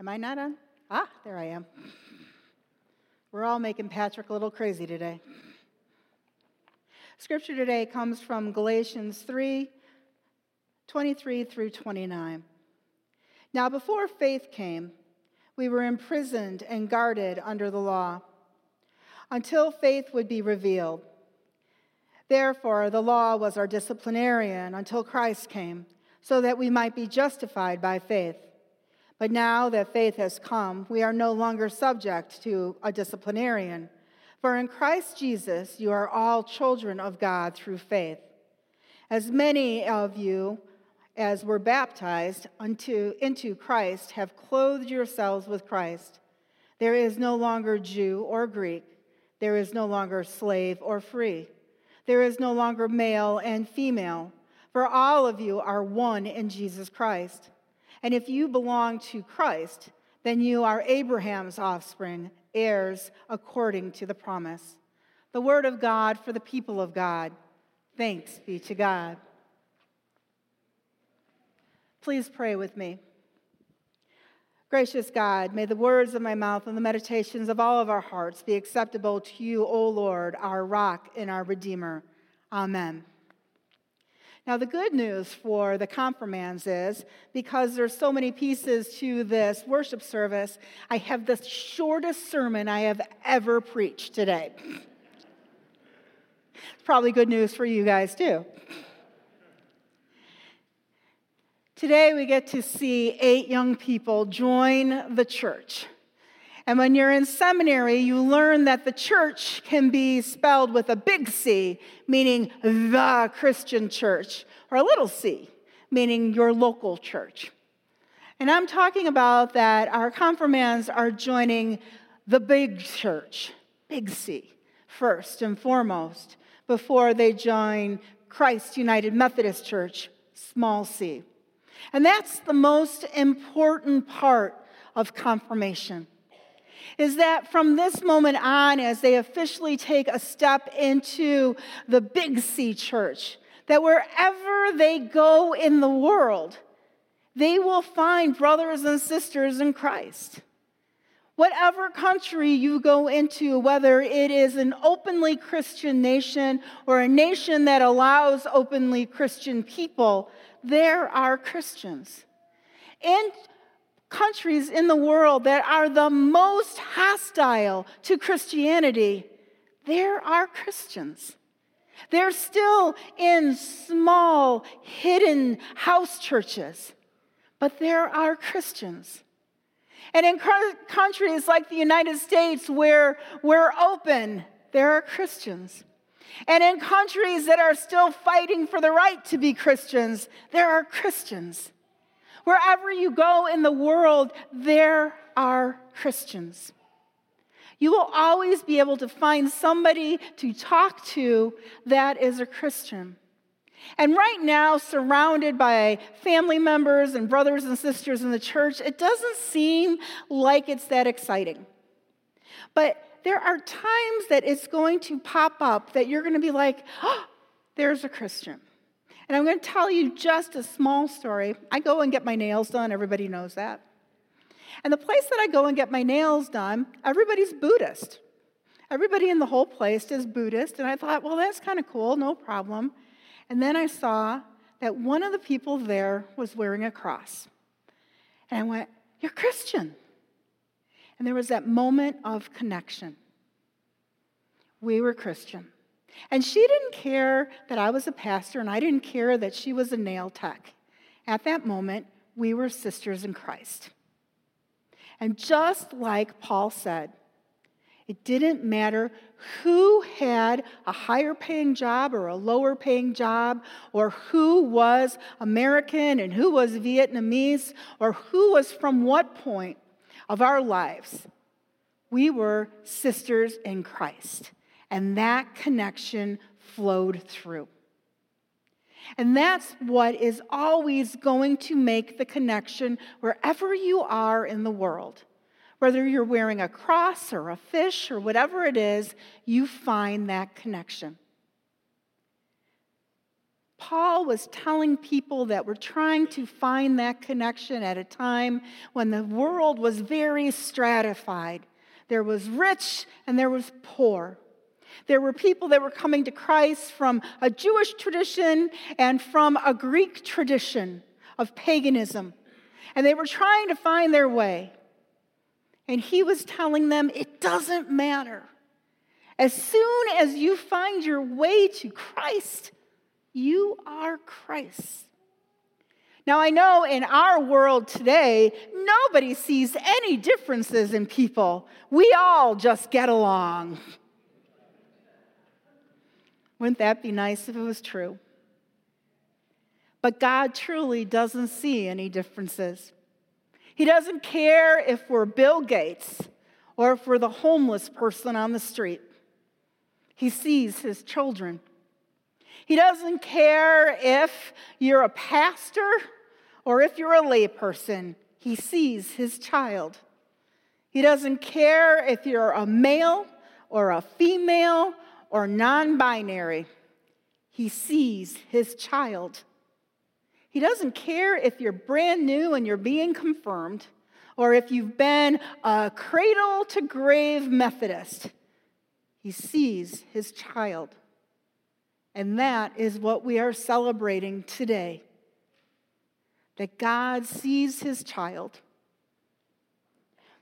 Am I not on? Ah, there I am. We're all making Patrick a little crazy today. Scripture today comes from Galatians 3 23 through 29. Now, before faith came, we were imprisoned and guarded under the law until faith would be revealed. Therefore, the law was our disciplinarian until Christ came, so that we might be justified by faith. But now that faith has come, we are no longer subject to a disciplinarian. For in Christ Jesus, you are all children of God through faith. As many of you as were baptized unto, into Christ have clothed yourselves with Christ. There is no longer Jew or Greek, there is no longer slave or free, there is no longer male and female, for all of you are one in Jesus Christ. And if you belong to Christ, then you are Abraham's offspring, heirs according to the promise. The word of God for the people of God. Thanks be to God. Please pray with me. Gracious God, may the words of my mouth and the meditations of all of our hearts be acceptable to you, O Lord, our rock and our Redeemer. Amen. Now, the good news for the confirmands is because there's so many pieces to this worship service, I have the shortest sermon I have ever preached today. It's probably good news for you guys, too. Today, we get to see eight young people join the church. And when you're in seminary, you learn that the church can be spelled with a big C, meaning the Christian church, or a little c, meaning your local church. And I'm talking about that our confirmands are joining the big church, big C, first and foremost, before they join Christ United Methodist Church, small c. And that's the most important part of confirmation. Is that from this moment on, as they officially take a step into the Big C church, that wherever they go in the world, they will find brothers and sisters in Christ. Whatever country you go into, whether it is an openly Christian nation or a nation that allows openly Christian people, there are Christians. In countries in the world that are the most hostile to Christianity, there are Christians. They're still in small, hidden house churches, but there are Christians. And in countries like the United States, where we're open, there are Christians. And in countries that are still fighting for the right to be Christians, there are Christians. Wherever you go in the world, there are Christians. You will always be able to find somebody to talk to that is a Christian. And right now, surrounded by family members and brothers and sisters in the church, it doesn't seem like it's that exciting. But there are times that it's going to pop up that you're going to be like, oh, there's a Christian. And I'm going to tell you just a small story. I go and get my nails done, everybody knows that. And the place that I go and get my nails done, everybody's Buddhist. Everybody in the whole place is Buddhist. And I thought, well, that's kind of cool, no problem. And then I saw that one of the people there was wearing a cross. And I went, You're Christian. And there was that moment of connection. We were Christian. And she didn't care that I was a pastor, and I didn't care that she was a nail tech. At that moment, we were sisters in Christ. And just like Paul said, it didn't matter who had a higher paying job or a lower paying job, or who was American and who was Vietnamese, or who was from what point of our lives. We were sisters in Christ, and that connection flowed through. And that's what is always going to make the connection wherever you are in the world. Whether you're wearing a cross or a fish or whatever it is, you find that connection. Paul was telling people that were trying to find that connection at a time when the world was very stratified. There was rich and there was poor. There were people that were coming to Christ from a Jewish tradition and from a Greek tradition of paganism. And they were trying to find their way. And he was telling them it doesn't matter. As soon as you find your way to Christ, you are Christ. Now, I know in our world today, nobody sees any differences in people. We all just get along. Wouldn't that be nice if it was true? But God truly doesn't see any differences. He doesn't care if we're Bill Gates or if we're the homeless person on the street. He sees his children. He doesn't care if you're a pastor or if you're a layperson. He sees his child. He doesn't care if you're a male or a female or non binary. He sees his child. He doesn't care if you're brand new and you're being confirmed or if you've been a cradle to grave Methodist. He sees his child. And that is what we are celebrating today that God sees his child.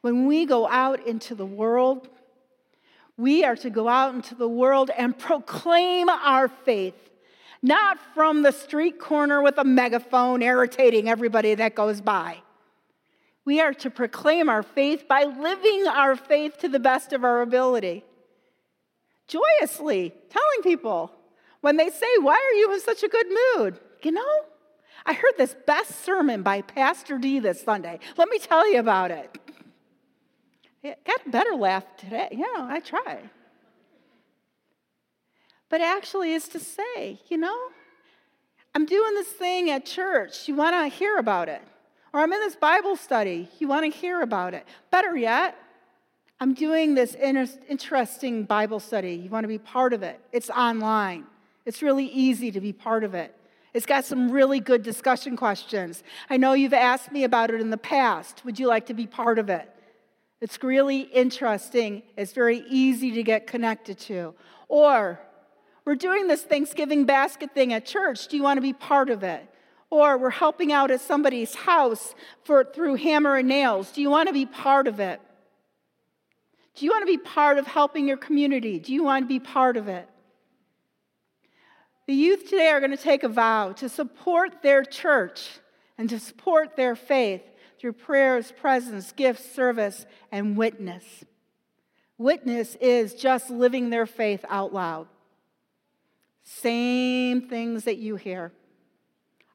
When we go out into the world, we are to go out into the world and proclaim our faith, not from the street corner with a megaphone irritating everybody that goes by. We are to proclaim our faith by living our faith to the best of our ability, joyously telling people when they say, Why are you in such a good mood? You know, I heard this best sermon by Pastor D this Sunday. Let me tell you about it. It got a better laugh today. Yeah, I try. But actually, is to say, you know, I'm doing this thing at church. You want to hear about it. Or I'm in this Bible study. You want to hear about it. Better yet, I'm doing this interesting Bible study. You want to be part of it. It's online. It's really easy to be part of it. It's got some really good discussion questions. I know you've asked me about it in the past. Would you like to be part of it? It's really interesting. It's very easy to get connected to. Or, we're doing this Thanksgiving basket thing at church. Do you want to be part of it? Or we're helping out at somebody's house for, through hammer and nails. Do you want to be part of it? Do you want to be part of helping your community? Do you want to be part of it? The youth today are going to take a vow to support their church and to support their faith through prayers, presence, gifts, service, and witness. Witness is just living their faith out loud. Same things that you hear.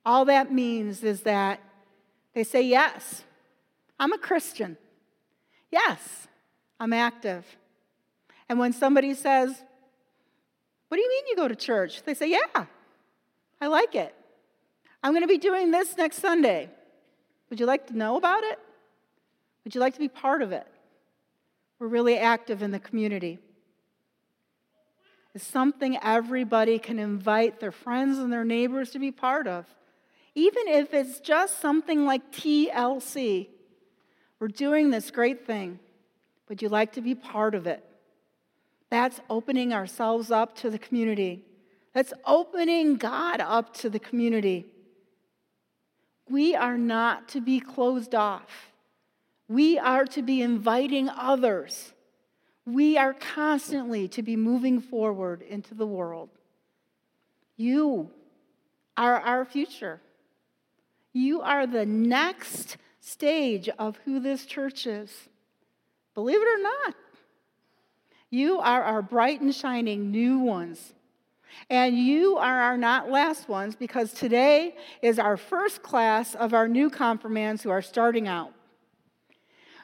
All that means is that they say, Yes, I'm a Christian. Yes, I'm active. And when somebody says, what do you mean you go to church? They say, Yeah, I like it. I'm going to be doing this next Sunday. Would you like to know about it? Would you like to be part of it? We're really active in the community. It's something everybody can invite their friends and their neighbors to be part of. Even if it's just something like TLC, we're doing this great thing. Would you like to be part of it? That's opening ourselves up to the community. That's opening God up to the community. We are not to be closed off. We are to be inviting others. We are constantly to be moving forward into the world. You are our future. You are the next stage of who this church is. Believe it or not. You are our bright and shining new ones. And you are our not last ones because today is our first class of our new confirmands who are starting out.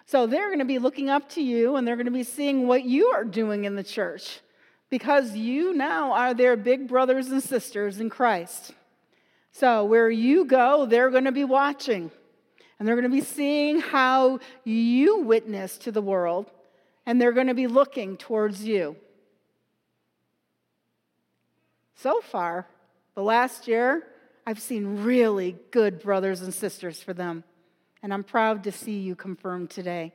So they're going to be looking up to you and they're going to be seeing what you are doing in the church because you now are their big brothers and sisters in Christ. So where you go, they're going to be watching and they're going to be seeing how you witness to the world and they're going to be looking towards you. So far, The last year, I've seen really good brothers and sisters for them. And I'm proud to see you confirmed today.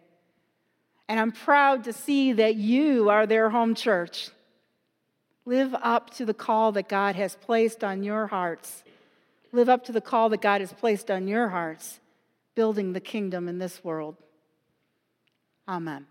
And I'm proud to see that you are their home church. Live up to the call that God has placed on your hearts. Live up to the call that God has placed on your hearts, building the kingdom in this world. Amen.